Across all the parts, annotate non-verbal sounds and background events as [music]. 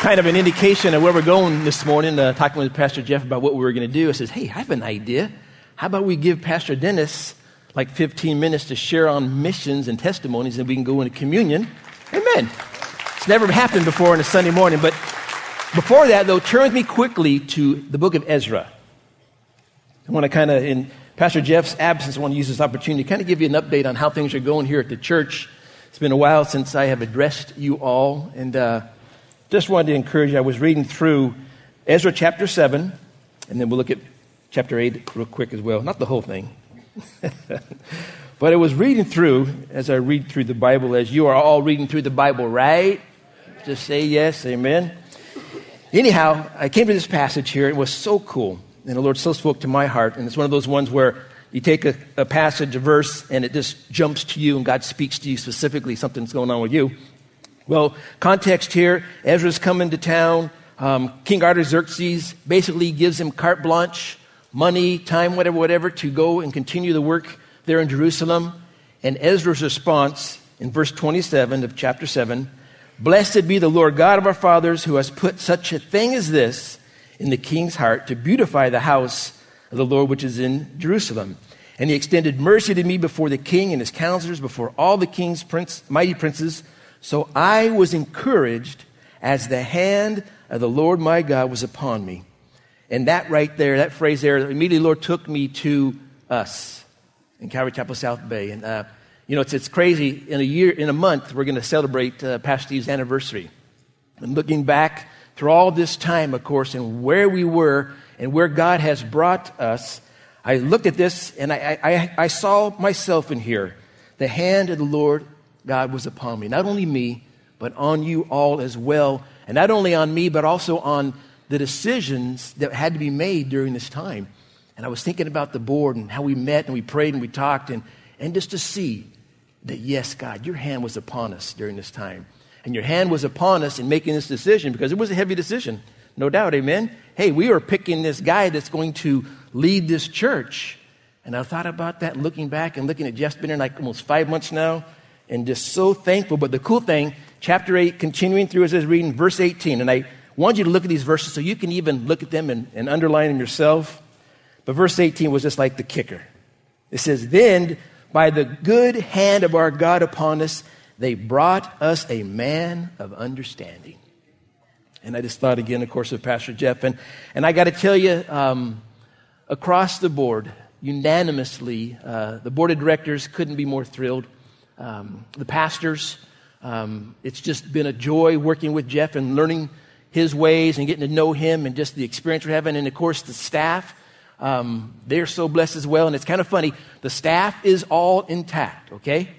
kind of an indication of where we're going this morning, uh, talking with Pastor Jeff about what we were going to do. I says, hey, I have an idea. How about we give Pastor Dennis like 15 minutes to share on missions and testimonies, and we can go into communion. Amen. It's never happened before on a Sunday morning, but before that, though, turn with me quickly to the book of Ezra. I want to kind of, in Pastor Jeff's absence, I want to use this opportunity to kind of give you an update on how things are going here at the church. It's been a while since I have addressed you all, and uh, just wanted to encourage you. I was reading through Ezra chapter 7, and then we'll look at chapter 8 real quick as well. Not the whole thing. [laughs] but I was reading through, as I read through the Bible, as you are all reading through the Bible, right? Just say yes, amen. Anyhow, I came to this passage here. It was so cool. And the Lord so spoke to my heart. And it's one of those ones where you take a, a passage, a verse, and it just jumps to you, and God speaks to you specifically, something's going on with you. Well, context here Ezra's coming to town. Um, King Artaxerxes basically gives him carte blanche money, time, whatever, whatever, to go and continue the work there in Jerusalem. And Ezra's response in verse 27 of chapter 7 Blessed be the Lord God of our fathers, who has put such a thing as this in the king's heart to beautify the house of the Lord which is in Jerusalem. And he extended mercy to me before the king and his counselors, before all the king's prince, mighty princes. So I was encouraged as the hand of the Lord my God was upon me. And that right there, that phrase there, immediately Lord took me to us in Calvary Chapel South Bay. And, uh, you know, it's, it's crazy. In a year, in a month, we're going to celebrate uh, Pastor Steve's anniversary. And looking back through all this time, of course, and where we were and where God has brought us, I looked at this and I, I, I saw myself in here. The hand of the Lord God was upon me. Not only me, but on you all as well. And not only on me, but also on the decisions that had to be made during this time. And I was thinking about the board and how we met and we prayed and we talked, and, and just to see that, yes, God, your hand was upon us during this time. And your hand was upon us in making this decision because it was a heavy decision, no doubt, amen. Hey, we are picking this guy that's going to lead this church. And I thought about that looking back and looking at Jeff's been here like almost five months now and just so thankful. But the cool thing, chapter 8, continuing through as I was reading, verse 18, and I want you to look at these verses so you can even look at them and, and underline them yourself. But verse 18 was just like the kicker. It says, Then by the good hand of our God upon us, they brought us a man of understanding. And I just thought again, of course, of Pastor Jeff. And, and I got to tell you, um, across the board, unanimously, uh, the board of directors couldn't be more thrilled. Um, the pastors, um, it's just been a joy working with Jeff and learning his ways and getting to know him and just the experience we're having. And of course, the staff, um, they're so blessed as well. And it's kind of funny. The staff is all intact, okay?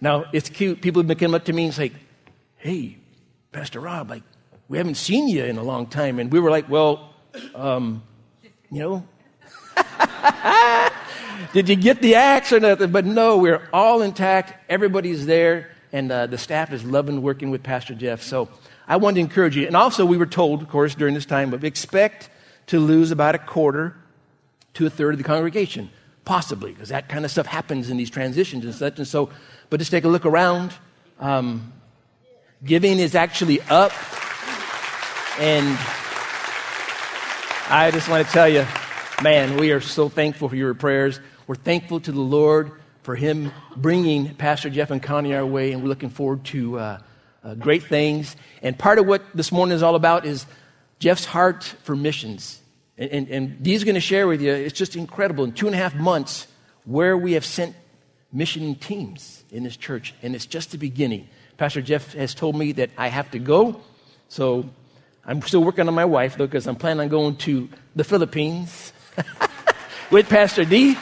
Now, it's cute. People have been coming up to me and say, hey, Pastor Rob, like, we haven't seen you in a long time. And we were like, well, um, you know, [laughs] did you get the axe or nothing? But no, we're all intact. Everybody's there. And uh, the staff is loving working with Pastor Jeff. So I wanted to encourage you. And also, we were told, of course, during this time, of expect to lose about a quarter to a third of the congregation, possibly, because that kind of stuff happens in these transitions and such. And so, but just take a look around. Um, giving is actually up. And I just want to tell you, man, we are so thankful for your prayers. We're thankful to the Lord for Him bringing Pastor Jeff and Connie our way, and we're looking forward to. Uh, uh, great things. And part of what this morning is all about is Jeff's heart for missions. And, and, and Dee's going to share with you, it's just incredible. In two and a half months, where we have sent mission teams in this church, and it's just the beginning. Pastor Jeff has told me that I have to go, so I'm still working on my wife, though, because I'm planning on going to the Philippines [laughs] with Pastor D.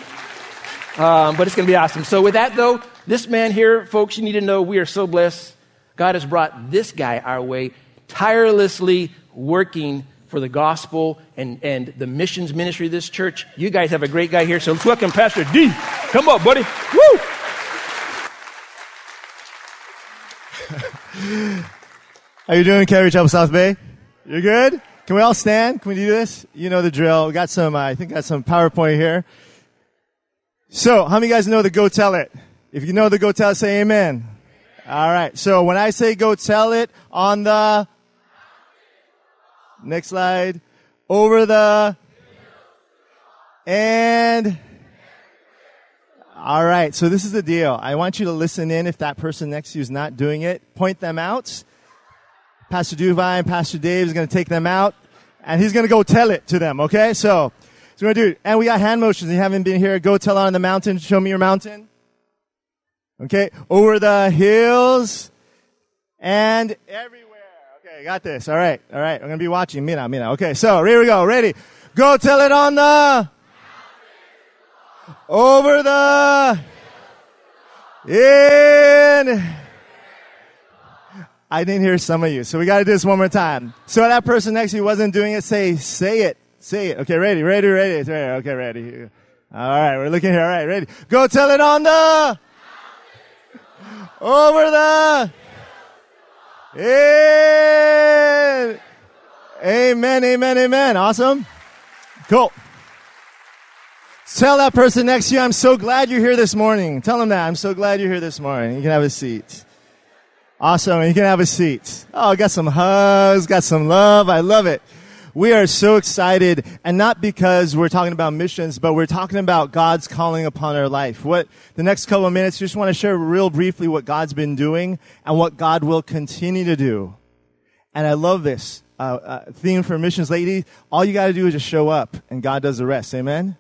Um, but it's going to be awesome. So, with that, though, this man here, folks, you need to know we are so blessed God has brought this guy our way, tirelessly working for the gospel and, and the missions ministry of this church. You guys have a great guy here, so let's welcome Pastor D. Come on, buddy. Woo! [laughs] How you doing, Calvary Chapel South Bay? You good? Can we all stand? Can we do this? You know the drill. We got some, uh, I think got some PowerPoint here. So, how many guys know the go tell it? If you know the go tell it, say amen. All right. So when I say go tell it on the, Next slide. Over the and all right. So this is the deal. I want you to listen in if that person next to you is not doing it. Point them out. Pastor Duvi and Pastor Dave is going to take them out and he's going to go tell it to them. Okay. So, so we're to do. And we got hand motions. You haven't been here. Go tell on the mountain. Show me your mountain. Okay. Over the hills and everywhere. Okay. Got this. All right. All right. I'm to be watching. Mina, Mina. Okay. So here we go. Ready. Go tell it on the over the in. I didn't hear some of you, so we got to do this one more time. So that person next to you wasn't doing it. Say, say it, say it. Okay, ready, ready, ready. It's ready. Okay, ready. All right, we're looking here. All right, ready. Go tell it on the over the in. Amen, amen, amen. Awesome. Cool. Tell that person next to you, I'm so glad you're here this morning. Tell them that. I'm so glad you're here this morning. You can have a seat. Awesome. You can have a seat. Oh, got some hugs, got some love. I love it. We are so excited, and not because we're talking about missions, but we're talking about God's calling upon our life. What the next couple of minutes, just want to share real briefly what God's been doing and what God will continue to do. And I love this uh, uh, theme for missions, lady. All you got to do is just show up, and God does the rest. Amen.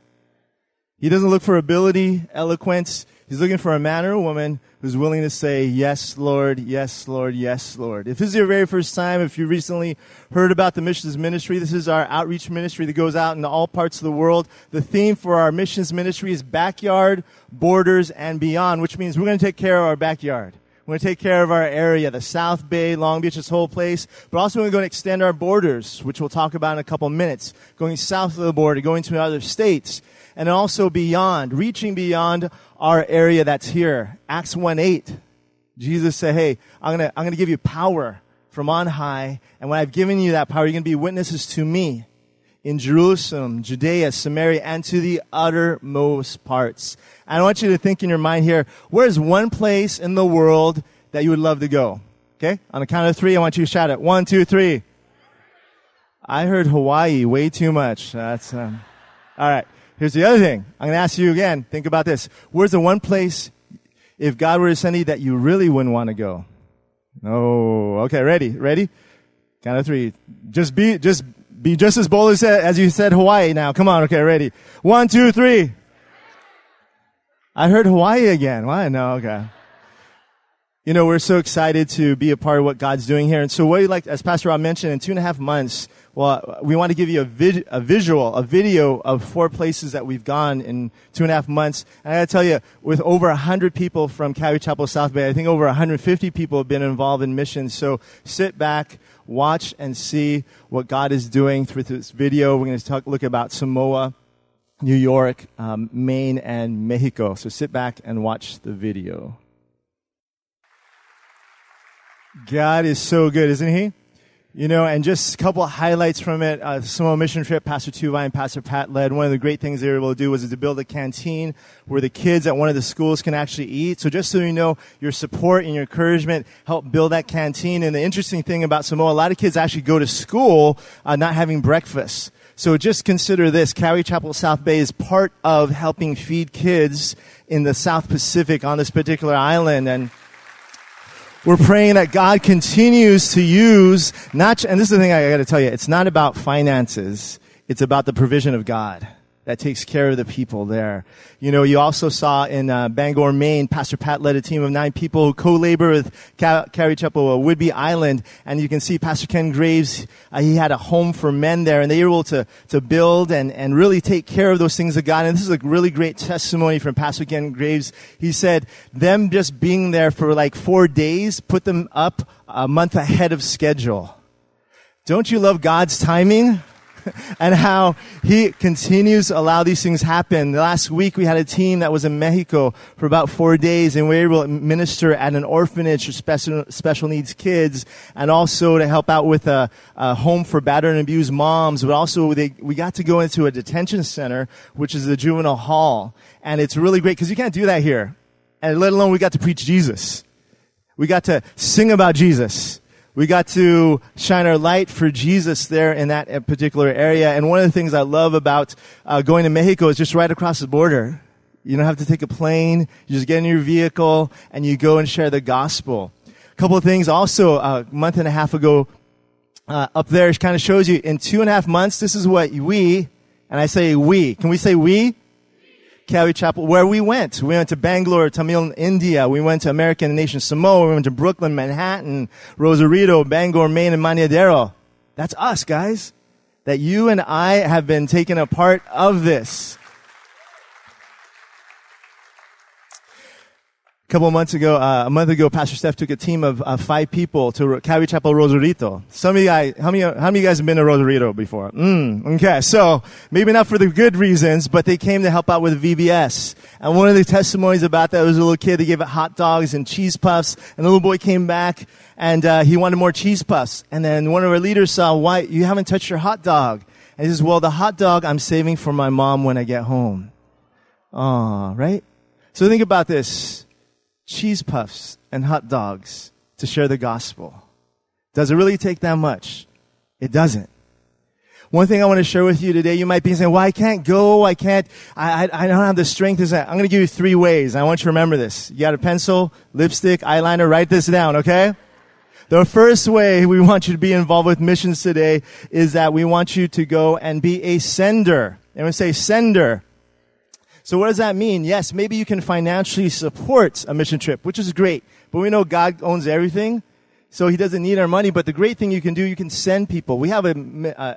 He doesn't look for ability, eloquence. He's looking for a man or a woman who's willing to say, Yes, Lord, yes, Lord, yes, Lord. If this is your very first time, if you recently heard about the missions ministry, this is our outreach ministry that goes out into all parts of the world. The theme for our missions ministry is backyard, borders, and beyond, which means we're going to take care of our backyard. We're going to take care of our area, the South Bay, Long Beach, this whole place. But also we're going to extend our borders, which we'll talk about in a couple minutes. Going south of the border, going to other states and also beyond, reaching beyond our area that's here. Acts 1 8. Jesus said, Hey, I'm gonna, I'm gonna give you power from on high, and when I've given you that power, you're gonna be witnesses to me in Jerusalem, Judea, Samaria, and to the uttermost parts. And I want you to think in your mind here, where's one place in the world that you would love to go? Okay? On the count of three, I want you to shout it. One, two, three. I heard Hawaii way too much. That's, um, all right. Here's the other thing. I'm going to ask you again. Think about this. Where's the one place, if God were to send you, that you really wouldn't want to go? Oh, okay. Ready? Ready? Count of three. Just be, just be just as bold as, as you said Hawaii now. Come on. Okay. Ready? One, two, three. I heard Hawaii again. Why? No. Okay. You know, we're so excited to be a part of what God's doing here. And so what you like, as Pastor Rob mentioned, in two and a half months, well, we want to give you a, vid- a visual, a video of four places that we've gone in two and a half months. And I got to tell you, with over 100 people from Calvary Chapel South Bay, I think over 150 people have been involved in missions. So sit back, watch, and see what God is doing through this video. We're going to talk, look about Samoa, New York, um, Maine, and Mexico. So sit back and watch the video. God is so good, isn't he? You know, and just a couple of highlights from it. Uh, Samoa mission trip, Pastor Tuvai and Pastor Pat led. One of the great things they were able to do was to build a canteen where the kids at one of the schools can actually eat. So just so you know, your support and your encouragement helped build that canteen. And the interesting thing about Samoa, a lot of kids actually go to school uh, not having breakfast. So just consider this. Calvary Chapel South Bay is part of helping feed kids in the South Pacific on this particular island. And we're praying that God continues to use not, and this is the thing I got to tell you, it's not about finances. It's about the provision of God that takes care of the people there. You know, you also saw in uh, Bangor, Maine, Pastor Pat led a team of nine people who co-labor with Calvary Chapel, uh, Whidbey Island, and you can see Pastor Ken Graves. Uh, he had a home for men there, and they were able to to build and and really take care of those things of God. And this is a really great testimony from Pastor Ken Graves. He said them just being there for like four days put them up a month ahead of schedule. Don't you love God's timing? [laughs] and how he continues to allow these things happen. Last week we had a team that was in Mexico for about four days and we were able to minister at an orphanage for special, special needs kids and also to help out with a, a home for battered and abused moms. But also they, we got to go into a detention center, which is the juvenile hall. And it's really great because you can't do that here. And let alone we got to preach Jesus. We got to sing about Jesus. We got to shine our light for Jesus there in that uh, particular area. And one of the things I love about uh, going to Mexico is just right across the border. You don't have to take a plane. You just get in your vehicle and you go and share the gospel. A couple of things also, uh, a month and a half ago, uh, up there kind of shows you in two and a half months, this is what we, and I say we. Can we say we? Calvary Chapel, where we went. We went to Bangalore, Tamil, India. We went to American Nation Samoa. We went to Brooklyn, Manhattan, Rosarito, Bangor, Maine, and Maneadero. That's us, guys. That you and I have been taken a part of this. A couple months ago, uh, a month ago, Pastor Steph took a team of uh, five people to Calvary Chapel Rosarito. Some of you guys, how many, how many of you guys have been to Rosarito before? Mm, okay, so maybe not for the good reasons, but they came to help out with VBS. And one of the testimonies about that was a little kid. They gave it hot dogs and cheese puffs, and the little boy came back and uh, he wanted more cheese puffs. And then one of our leaders saw, "Why you haven't touched your hot dog?" And he says, "Well, the hot dog I'm saving for my mom when I get home." Ah, right. So think about this cheese puffs and hot dogs to share the gospel. Does it really take that much? It doesn't. One thing I want to share with you today, you might be saying, well, I can't go. I can't, I, I, I don't have the strength. Is that? I'm going to give you three ways. I want you to remember this. You got a pencil, lipstick, eyeliner, write this down, okay? The first way we want you to be involved with missions today is that we want you to go and be a sender. Everyone say sender. So what does that mean? Yes, maybe you can financially support a mission trip, which is great. But we know God owns everything. So he doesn't need our money. But the great thing you can do, you can send people. We have a,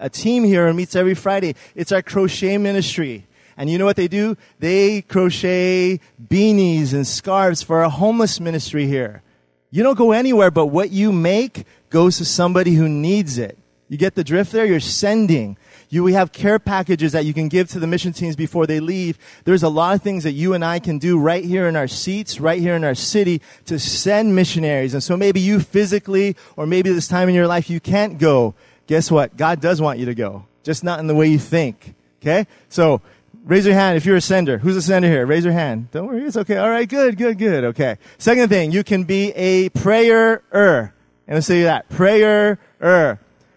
a team here and meets every Friday. It's our crochet ministry. And you know what they do? They crochet beanies and scarves for our homeless ministry here. You don't go anywhere, but what you make goes to somebody who needs it. You get the drift there? You're sending. You, we have care packages that you can give to the mission teams before they leave. There's a lot of things that you and I can do right here in our seats, right here in our city to send missionaries. And so maybe you physically, or maybe this time in your life you can't go. Guess what? God does want you to go. Just not in the way you think. Okay? So, raise your hand if you're a sender. Who's a sender here? Raise your hand. Don't worry, it's okay. All right, good, good, good. Okay. Second thing, you can be a prayer er. And let's say that. Prayer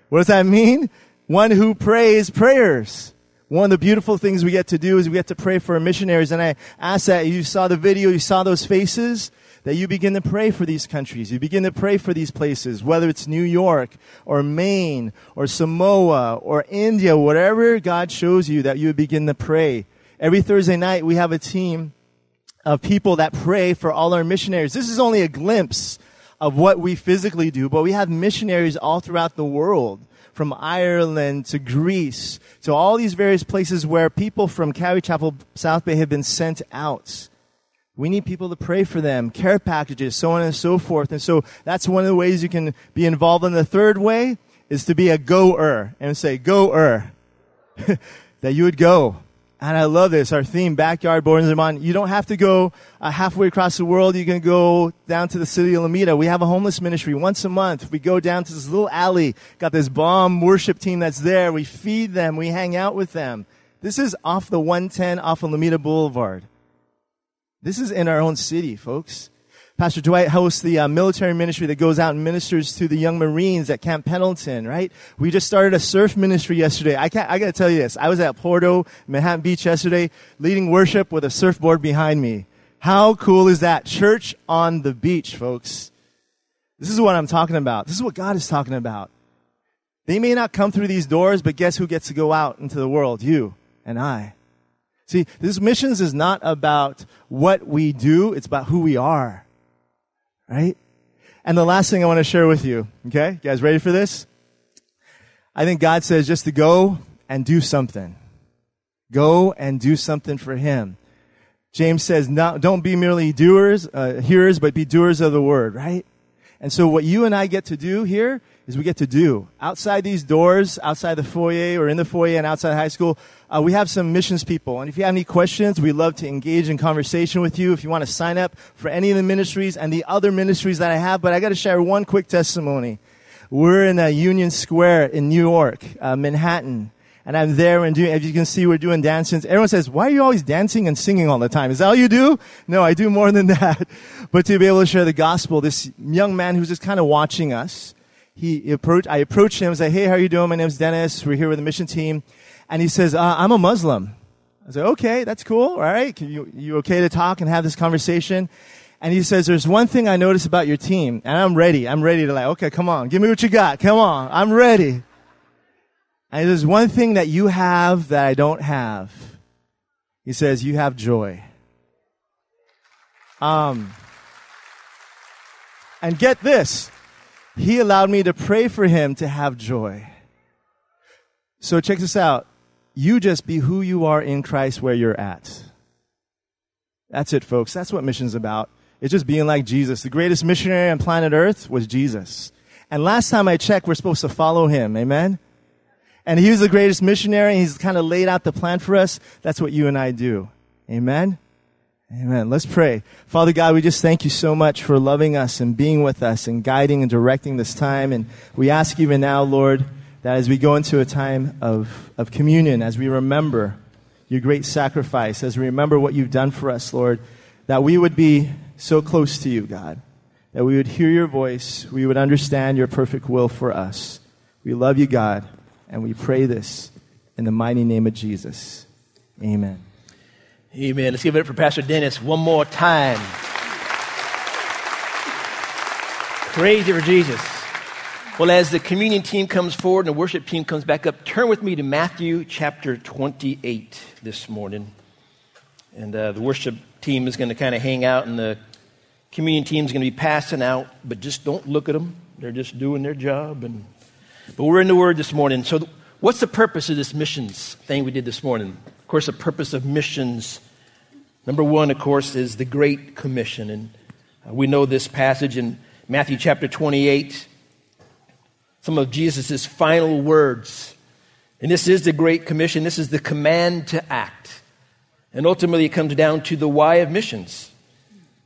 What does that mean? one who prays prayers. One of the beautiful things we get to do is we get to pray for our missionaries. And I ask that you saw the video, you saw those faces, that you begin to pray for these countries. You begin to pray for these places, whether it's New York or Maine or Samoa or India, whatever God shows you that you begin to pray. Every Thursday night, we have a team of people that pray for all our missionaries. This is only a glimpse of what we physically do, but we have missionaries all throughout the world from Ireland to Greece to all these various places where people from Calvary Chapel South Bay have been sent out. We need people to pray for them, care packages, so on and so forth. And so that's one of the ways you can be involved. And the third way is to be a goer and say, goer. [laughs] that you would go. And I love this. Our theme, Backyard Born Zaman. You don't have to go uh, halfway across the world. You can go down to the city of Alameda. We have a homeless ministry once a month. We go down to this little alley. Got this bomb worship team that's there. We feed them. We hang out with them. This is off the 110 off Alameda Boulevard. This is in our own city, folks. Pastor Dwight hosts the uh, military ministry that goes out and ministers to the young Marines at Camp Pendleton, right? We just started a surf ministry yesterday. I can't, I gotta tell you this. I was at Porto, Manhattan Beach yesterday, leading worship with a surfboard behind me. How cool is that? Church on the beach, folks. This is what I'm talking about. This is what God is talking about. They may not come through these doors, but guess who gets to go out into the world? You and I. See, this missions is not about what we do, it's about who we are right? And the last thing I want to share with you, okay? You guys ready for this? I think God says just to go and do something. Go and do something for Him. James says, not, don't be merely doers, uh, hearers, but be doers of the word, right? And so what you and I get to do here is we get to do. Outside these doors, outside the foyer or in the foyer and outside high school, uh, we have some missions people. And if you have any questions, we'd love to engage in conversation with you. If you want to sign up for any of the ministries and the other ministries that I have, but I got to share one quick testimony. We're in uh, Union Square in New York, uh, Manhattan. And I'm there and doing, as you can see, we're doing dances. Everyone says, why are you always dancing and singing all the time? Is that all you do? No, I do more than [laughs] that. But to be able to share the gospel, this young man who's just kind of watching us, he approached, I approached him, I said, hey, how are you doing? My name's Dennis. We're here with the mission team. And he says, uh, I'm a Muslim. I said, okay, that's cool. All right. Can you, you okay to talk and have this conversation? And he says, there's one thing I notice about your team. And I'm ready. I'm ready to like, okay, come on. Give me what you got. Come on. I'm ready. And there's one thing that you have that I don't have. He says, you have joy. Um, and get this. He allowed me to pray for him to have joy. So check this out. You just be who you are in Christ where you're at. That's it, folks. That's what mission's about. It's just being like Jesus. The greatest missionary on planet Earth was Jesus. And last time I checked, we're supposed to follow him. Amen? And he was the greatest missionary. He's kind of laid out the plan for us. That's what you and I do. Amen? Amen. Let's pray. Father God, we just thank you so much for loving us and being with us and guiding and directing this time. And we ask even now, Lord, that as we go into a time of, of communion, as we remember your great sacrifice, as we remember what you've done for us, Lord, that we would be so close to you, God, that we would hear your voice, we would understand your perfect will for us. We love you, God, and we pray this in the mighty name of Jesus. Amen. Amen. Let's give it up for Pastor Dennis one more time. Praise you for Jesus. Well, as the communion team comes forward and the worship team comes back up, turn with me to Matthew chapter 28 this morning. And uh, the worship team is going to kind of hang out, and the communion team is going to be passing out, but just don't look at them. They're just doing their job. And, but we're in the Word this morning. So, th- what's the purpose of this missions thing we did this morning? Of course, the purpose of missions, number one, of course, is the Great Commission. And uh, we know this passage in Matthew chapter 28 some of Jesus' final words. And this is the Great Commission. This is the command to act. And ultimately, it comes down to the why of missions.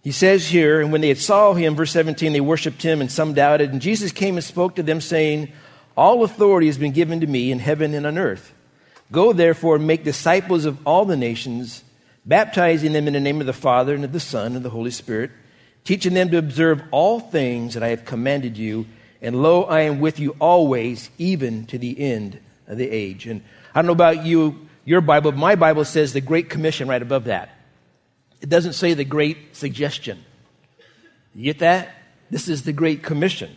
He says here, and when they saw him, verse 17, they worshiped him, and some doubted. And Jesus came and spoke to them, saying, All authority has been given to me in heaven and on earth. Go therefore and make disciples of all the nations, baptizing them in the name of the Father, and of the Son, and the Holy Spirit, teaching them to observe all things that I have commanded you and lo, I am with you always, even to the end of the age. And I don't know about you, your Bible, but my Bible says the Great Commission right above that. It doesn't say the Great Suggestion. You get that? This is the Great Commission.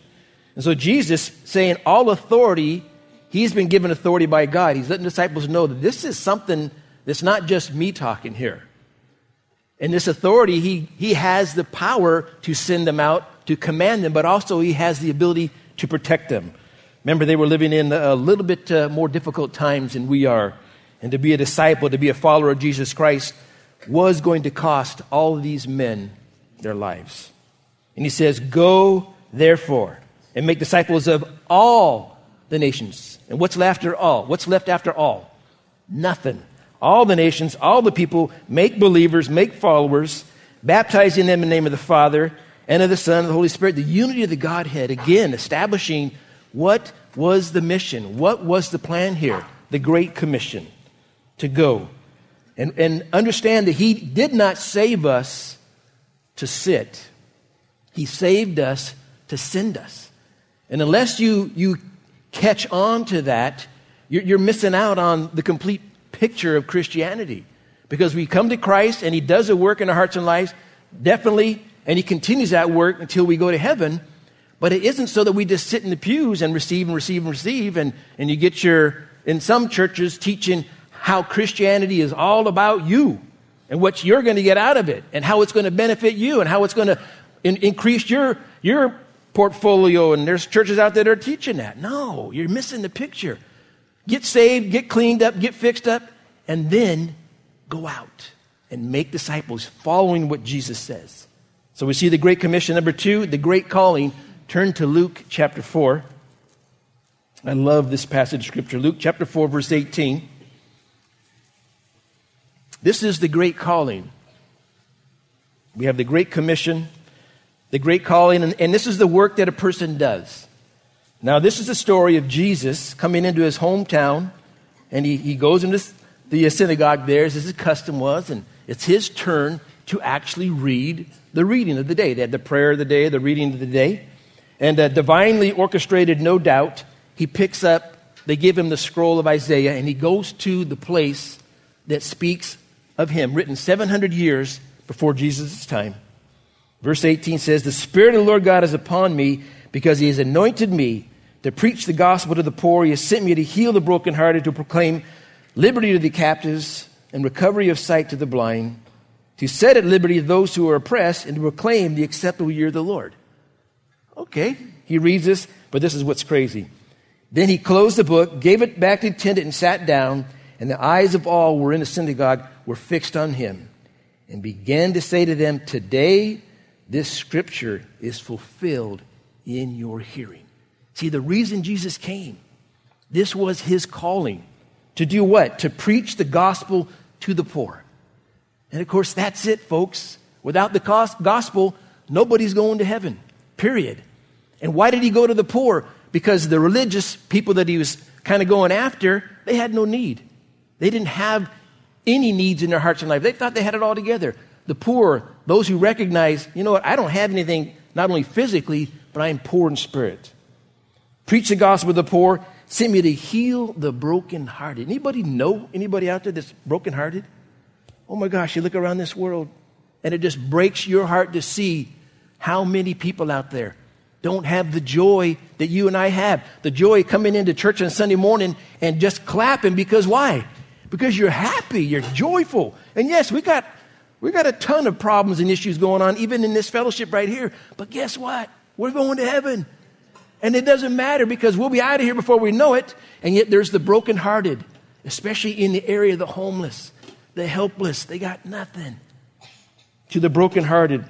And so Jesus saying all authority, he's been given authority by God. He's letting disciples know that this is something that's not just me talking here. And this authority, he, he has the power to send them out to command them, but also he has the ability to protect them. Remember, they were living in a little bit uh, more difficult times than we are. And to be a disciple, to be a follower of Jesus Christ, was going to cost all these men their lives. And he says, Go, therefore, and make disciples of all the nations. And what's left after all? What's left after all? Nothing. All the nations, all the people, make believers, make followers, baptizing them in the name of the Father and of the Son and the Holy Spirit, the unity of the Godhead, again, establishing what was the mission, what was the plan here, the Great Commission to go. And, and understand that He did not save us to sit, He saved us to send us. And unless you, you catch on to that, you're, you're missing out on the complete picture of Christianity. Because we come to Christ and He does a work in our hearts and lives, definitely and he continues that work until we go to heaven. But it isn't so that we just sit in the pews and receive and receive and receive, and, and you get your, in some churches, teaching how Christianity is all about you and what you're going to get out of it and how it's going to benefit you and how it's going to in, increase your, your portfolio. And there's churches out there that are teaching that. No, you're missing the picture. Get saved, get cleaned up, get fixed up, and then go out and make disciples following what Jesus says. So we see the Great Commission. Number two, the Great Calling. Turn to Luke chapter 4. I love this passage of Scripture. Luke chapter 4, verse 18. This is the Great Calling. We have the Great Commission, the Great Calling, and, and this is the work that a person does. Now, this is the story of Jesus coming into his hometown, and he, he goes into the synagogue there, as his custom was, and it's his turn to actually read the reading of the day. They had the prayer of the day, the reading of the day. And uh, divinely orchestrated, no doubt, he picks up, they give him the scroll of Isaiah, and he goes to the place that speaks of him, written 700 years before Jesus' time. Verse 18 says, The Spirit of the Lord God is upon me because he has anointed me to preach the gospel to the poor. He has sent me to heal the brokenhearted, to proclaim liberty to the captives and recovery of sight to the blind, to set at liberty those who are oppressed, and to proclaim the acceptable year of the Lord. Okay, he reads this, but this is what's crazy. Then he closed the book, gave it back to the attendant, and sat down, and the eyes of all who were in the synagogue were fixed on him, and began to say to them, Today this scripture is fulfilled in your hearing. See, the reason Jesus came, this was his calling. To do what? To preach the gospel to the poor. And of course, that's it, folks. Without the gospel, nobody's going to heaven, period. And why did he go to the poor? Because the religious people that he was kind of going after, they had no need. They didn't have any needs in their hearts and life. They thought they had it all together. The poor, those who recognize, you know what, I don't have anything, not only physically, but I am poor in spirit. Preach the gospel to the poor, sent me to heal the brokenhearted. Anybody know anybody out there that's brokenhearted? Oh my gosh, you look around this world and it just breaks your heart to see how many people out there don't have the joy that you and I have. The joy coming into church on Sunday morning and just clapping because why? Because you're happy, you're joyful. And yes, we got we got a ton of problems and issues going on even in this fellowship right here. But guess what? We're going to heaven. And it doesn't matter because we'll be out of here before we know it. And yet there's the brokenhearted, especially in the area of the homeless, the helpless. They got nothing. To the brokenhearted.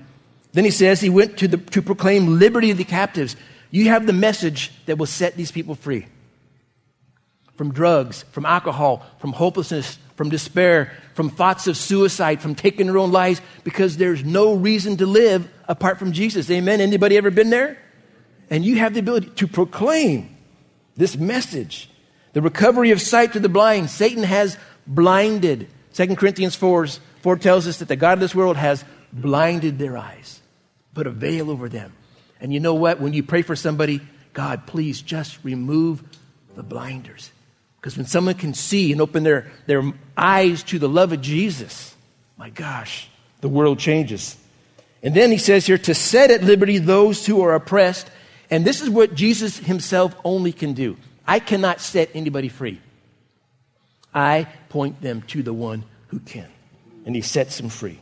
Then he says he went to, the, to proclaim liberty to the captives. You have the message that will set these people free from drugs, from alcohol, from hopelessness, from despair, from thoughts of suicide, from taking their own lives because there's no reason to live apart from Jesus. Amen. Anybody ever been there? And you have the ability to proclaim this message. The recovery of sight to the blind. Satan has blinded. 2 Corinthians 4, 4 tells us that the God of this world has blinded their eyes, put a veil over them. And you know what? When you pray for somebody, God, please just remove the blinders. Because when someone can see and open their, their eyes to the love of Jesus, my gosh, the world changes. And then he says here to set at liberty those who are oppressed and this is what Jesus himself only can do. I cannot set anybody free. I point them to the one who can. And he sets them free.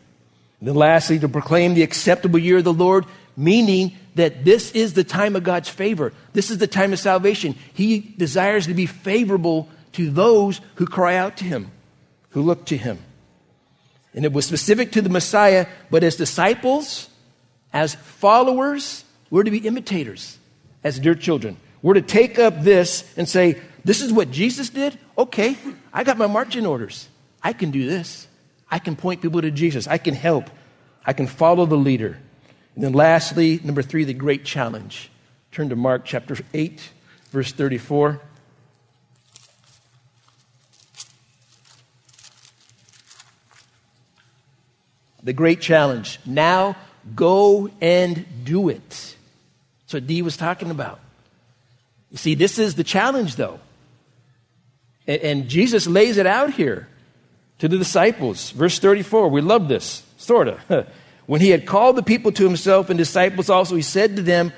And then lastly, to proclaim the acceptable year of the Lord, meaning that this is the time of God's favor. This is the time of salvation. He desires to be favorable to those who cry out to him, who look to him. And it was specific to the Messiah, but as disciples, as followers, we're to be imitators as dear children. We're to take up this and say, This is what Jesus did? Okay, I got my marching orders. I can do this. I can point people to Jesus. I can help. I can follow the leader. And then, lastly, number three, the great challenge. Turn to Mark chapter 8, verse 34. The great challenge. Now go and do it. That's what Dee was talking about. You see, this is the challenge, though. And, and Jesus lays it out here to the disciples. Verse 34, we love this, sort of. [laughs] when he had called the people to himself and disciples also, he said to them,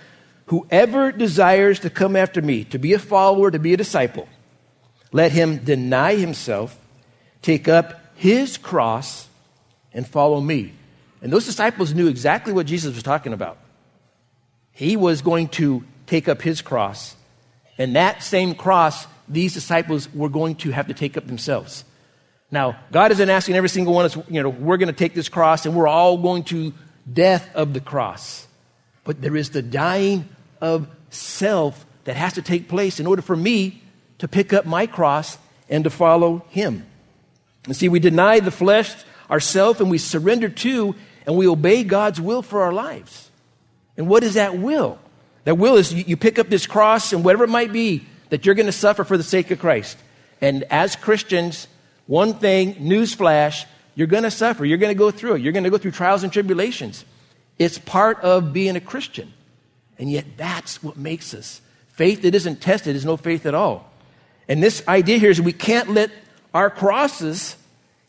Whoever desires to come after me, to be a follower, to be a disciple, let him deny himself, take up his cross, and follow me. And those disciples knew exactly what Jesus was talking about. He was going to take up his cross, and that same cross, these disciples were going to have to take up themselves. Now, God isn't asking every single one of us, you know, we're going to take this cross and we're all going to death of the cross. But there is the dying of self that has to take place in order for me to pick up my cross and to follow him. And see, we deny the flesh, ourself, and we surrender to and we obey God's will for our lives. And what is that will? That will is you, pick up this cross and whatever it might be that you're going to suffer for the sake of Christ. And as Christians, one thing, newsflash, you're going to suffer. You're going to go through it. You're going to go through trials and tribulations. It's part of being a Christian. And yet, that's what makes us. Faith that isn't tested is no faith at all. And this idea here is we can't let our crosses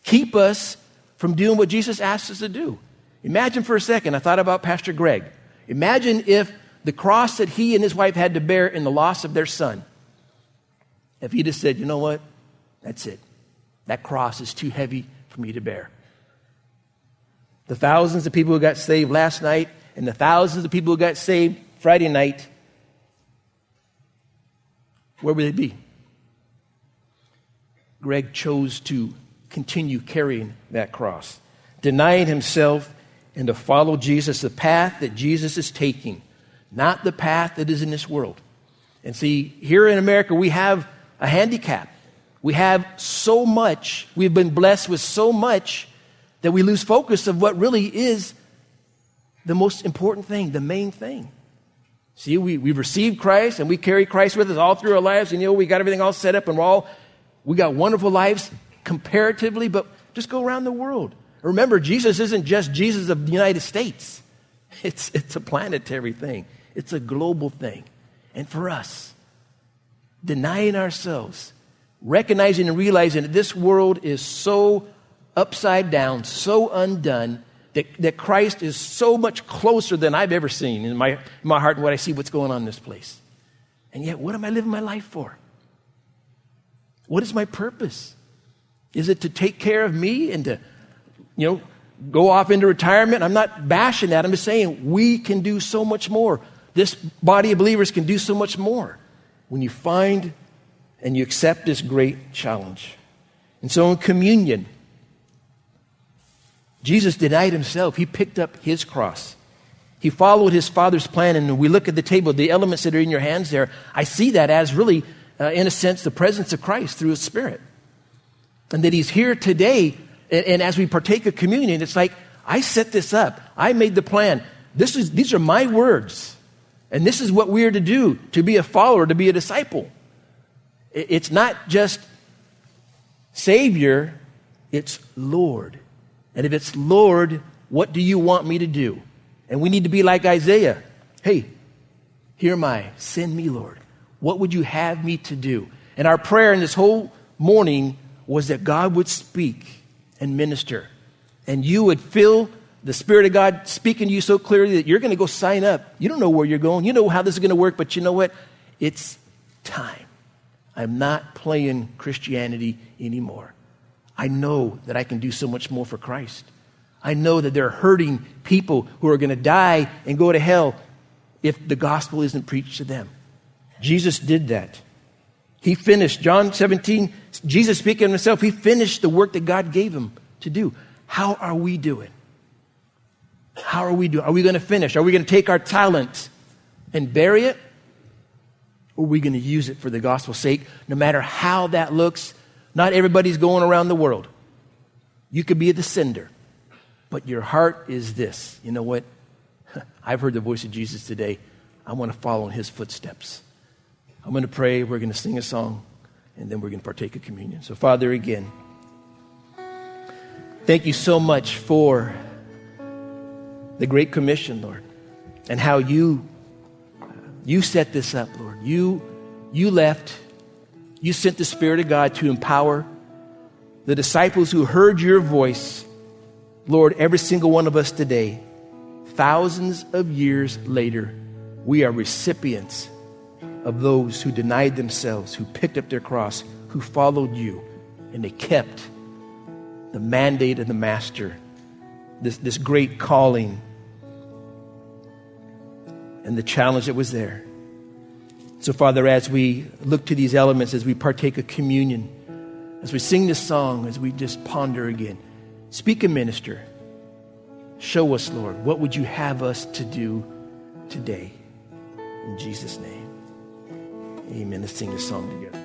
keep us from doing what Jesus asked us to do. Imagine for a second, I thought about Pastor Greg. Imagine if the cross that he and his wife had to bear in the loss of their son, if he just said, you know what? That's it. That cross is too heavy for me to bear. The thousands of people who got saved last night and the thousands of people who got saved Friday night, where would they be? Greg chose to continue carrying that cross, denying himself and to follow Jesus, the path that Jesus is taking, not the path that is in this world. And see, here in America, we have a handicap. We have so much, we've been blessed with so much that we lose focus of what really is the most important thing, the main thing. See, we, we've received Christ and we carry Christ with us all through our lives, and you know, we got everything all set up and we're all, we got wonderful lives comparatively, but just go around the world. Remember, Jesus isn't just Jesus of the United States. It's, it's a planetary thing. It's a global thing. And for us, denying ourselves, recognizing and realizing that this world is so upside down, so undone, that, that Christ is so much closer than I've ever seen in my, in my heart and what I see what's going on in this place. And yet, what am I living my life for? What is my purpose? Is it to take care of me and to, you know, go off into retirement? I'm not bashing that. I'm just saying we can do so much more. This body of believers can do so much more when you find and you accept this great challenge. And so in communion, Jesus denied himself. He picked up his cross. He followed his Father's plan. And we look at the table, the elements that are in your hands there, I see that as really, uh, in a sense, the presence of Christ through his Spirit. And that he's here today. And, and as we partake of communion, it's like, I set this up. I made the plan. This is, these are my words. And this is what we are to do to be a follower, to be a disciple. It's not just Savior, it's Lord. And if it's Lord, what do you want me to do? And we need to be like Isaiah. Hey, here am I. Send me, Lord. What would you have me to do? And our prayer in this whole morning was that God would speak and minister. And you would feel the Spirit of God speaking to you so clearly that you're going to go sign up. You don't know where you're going. You know how this is going to work, but you know what? It's time. I'm not playing Christianity anymore. I know that I can do so much more for Christ. I know that there are hurting people who are going to die and go to hell if the gospel isn't preached to them. Jesus did that. He finished, John 17, Jesus speaking of himself, he finished the work that God gave him to do. How are we doing? How are we doing? Are we going to finish? Are we going to take our talent and bury it? Or are we going to use it for the gospel's sake, no matter how that looks not everybody's going around the world. You could be the sender, but your heart is this. You know what? [laughs] I've heard the voice of Jesus today. I want to follow in his footsteps. I'm going to pray. We're going to sing a song, and then we're going to partake of communion. So, Father, again, thank you so much for the Great Commission, Lord, and how you you set this up, Lord. You you left you sent the Spirit of God to empower the disciples who heard your voice. Lord, every single one of us today, thousands of years later, we are recipients of those who denied themselves, who picked up their cross, who followed you, and they kept the mandate of the Master, this, this great calling, and the challenge that was there. So, Father, as we look to these elements, as we partake of communion, as we sing this song, as we just ponder again, speak and minister. Show us, Lord, what would you have us to do today? In Jesus' name. Amen. Let's sing this song together.